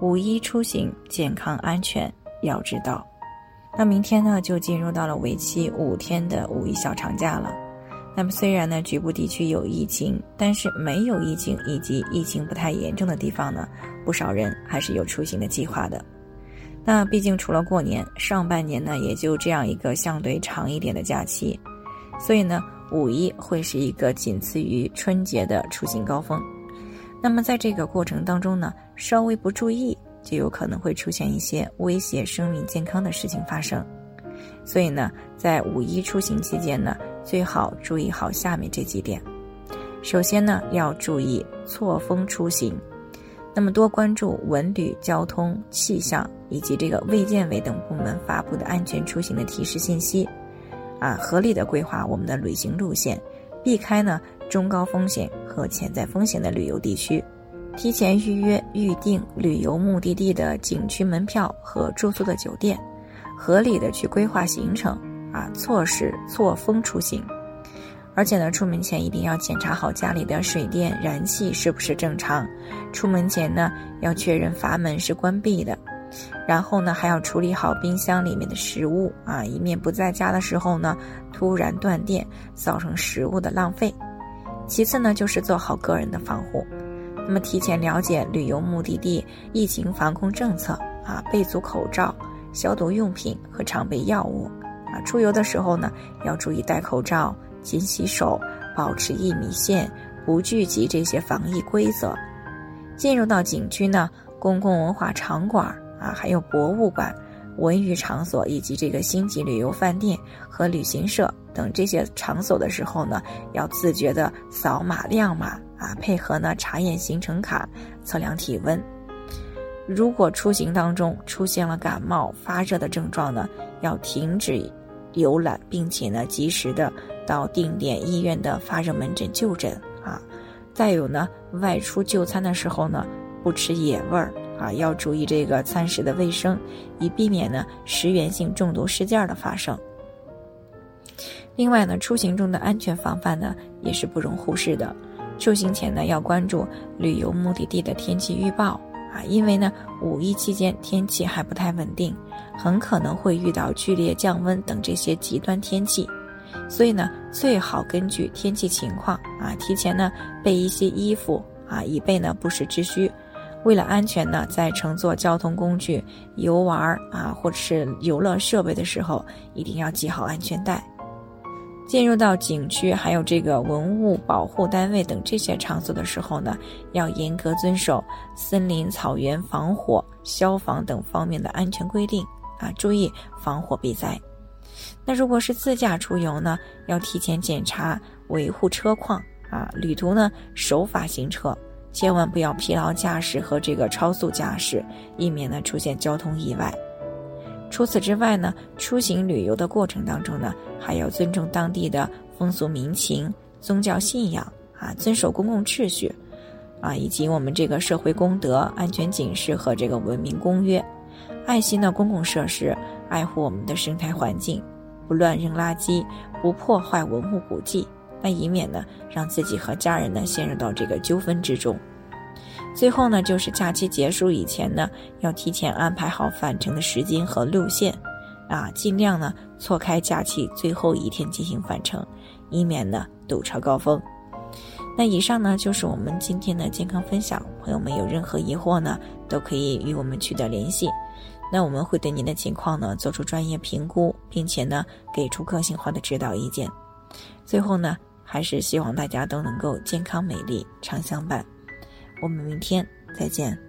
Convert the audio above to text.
五一出行健康安全要知道。那明天呢，就进入到了为期五天的五一小长假了。那么虽然呢，局部地区有疫情，但是没有疫情以及疫情不太严重的地方呢，不少人还是有出行的计划的。那毕竟除了过年，上半年呢也就这样一个相对长一点的假期，所以呢，五一会是一个仅次于春节的出行高峰。那么在这个过程当中呢，稍微不注意。就有可能会出现一些威胁生命健康的事情发生，所以呢，在五一出行期间呢，最好注意好下面这几点。首先呢，要注意错峰出行，那么多关注文旅、交通、气象以及这个卫健委等部门发布的安全出行的提示信息，啊，合理的规划我们的旅行路线，避开呢中高风险和潜在风险的旅游地区。提前预约预定旅游目的地的景区门票和住宿的酒店，合理的去规划行程啊，错时错峰出行。而且呢，出门前一定要检查好家里的水电燃气是不是正常。出门前呢，要确认阀门是关闭的。然后呢，还要处理好冰箱里面的食物啊，以免不在家的时候呢，突然断电造成食物的浪费。其次呢，就是做好个人的防护。那么，提前了解旅游目的地疫情防控政策啊，备足口罩、消毒用品和常备药物啊。出游的时候呢，要注意戴口罩、勤洗手、保持一米线、不聚集这些防疫规则。进入到景区呢，公共文化场馆啊，还有博物馆、文娱场所以及这个星级旅游饭店和旅行社等这些场所的时候呢，要自觉的扫码亮码。啊，配合呢查验行程卡，测量体温。如果出行当中出现了感冒、发热的症状呢，要停止游览，并且呢及时的到定点医院的发热门诊就诊啊。再有呢，外出就餐的时候呢，不吃野味儿啊，要注意这个餐食的卫生，以避免呢食源性中毒事件的发生。另外呢，出行中的安全防范呢，也是不容忽视的。出行前呢，要关注旅游目的地的天气预报啊，因为呢，五一期间天气还不太稳定，很可能会遇到剧烈降温等这些极端天气，所以呢，最好根据天气情况啊，提前呢备一些衣服啊，以备呢不时之需。为了安全呢，在乘坐交通工具、游玩啊，或者是游乐设备的时候，一定要系好安全带。进入到景区，还有这个文物保护单位等这些场所的时候呢，要严格遵守森林、草原防火、消防等方面的安全规定啊，注意防火避灾。那如果是自驾出游呢，要提前检查维护车况啊，旅途呢守法行车，千万不要疲劳驾驶和这个超速驾驶，以免呢出现交通意外。除此之外呢，出行旅游的过程当中呢，还要尊重当地的风俗民情、宗教信仰啊，遵守公共秩序，啊，以及我们这个社会公德、安全警示和这个文明公约，爱惜呢公共设施，爱护我们的生态环境，不乱扔垃圾，不破坏文物古迹，那以免呢让自己和家人呢陷入到这个纠纷之中。最后呢，就是假期结束以前呢，要提前安排好返程的时间和路线，啊，尽量呢错开假期最后一天进行返程，以免呢堵车高峰。那以上呢就是我们今天的健康分享，朋友们有任何疑惑呢，都可以与我们取得联系，那我们会对您的情况呢做出专业评估，并且呢给出个性化的指导意见。最后呢，还是希望大家都能够健康美丽常相伴。我们明天再见。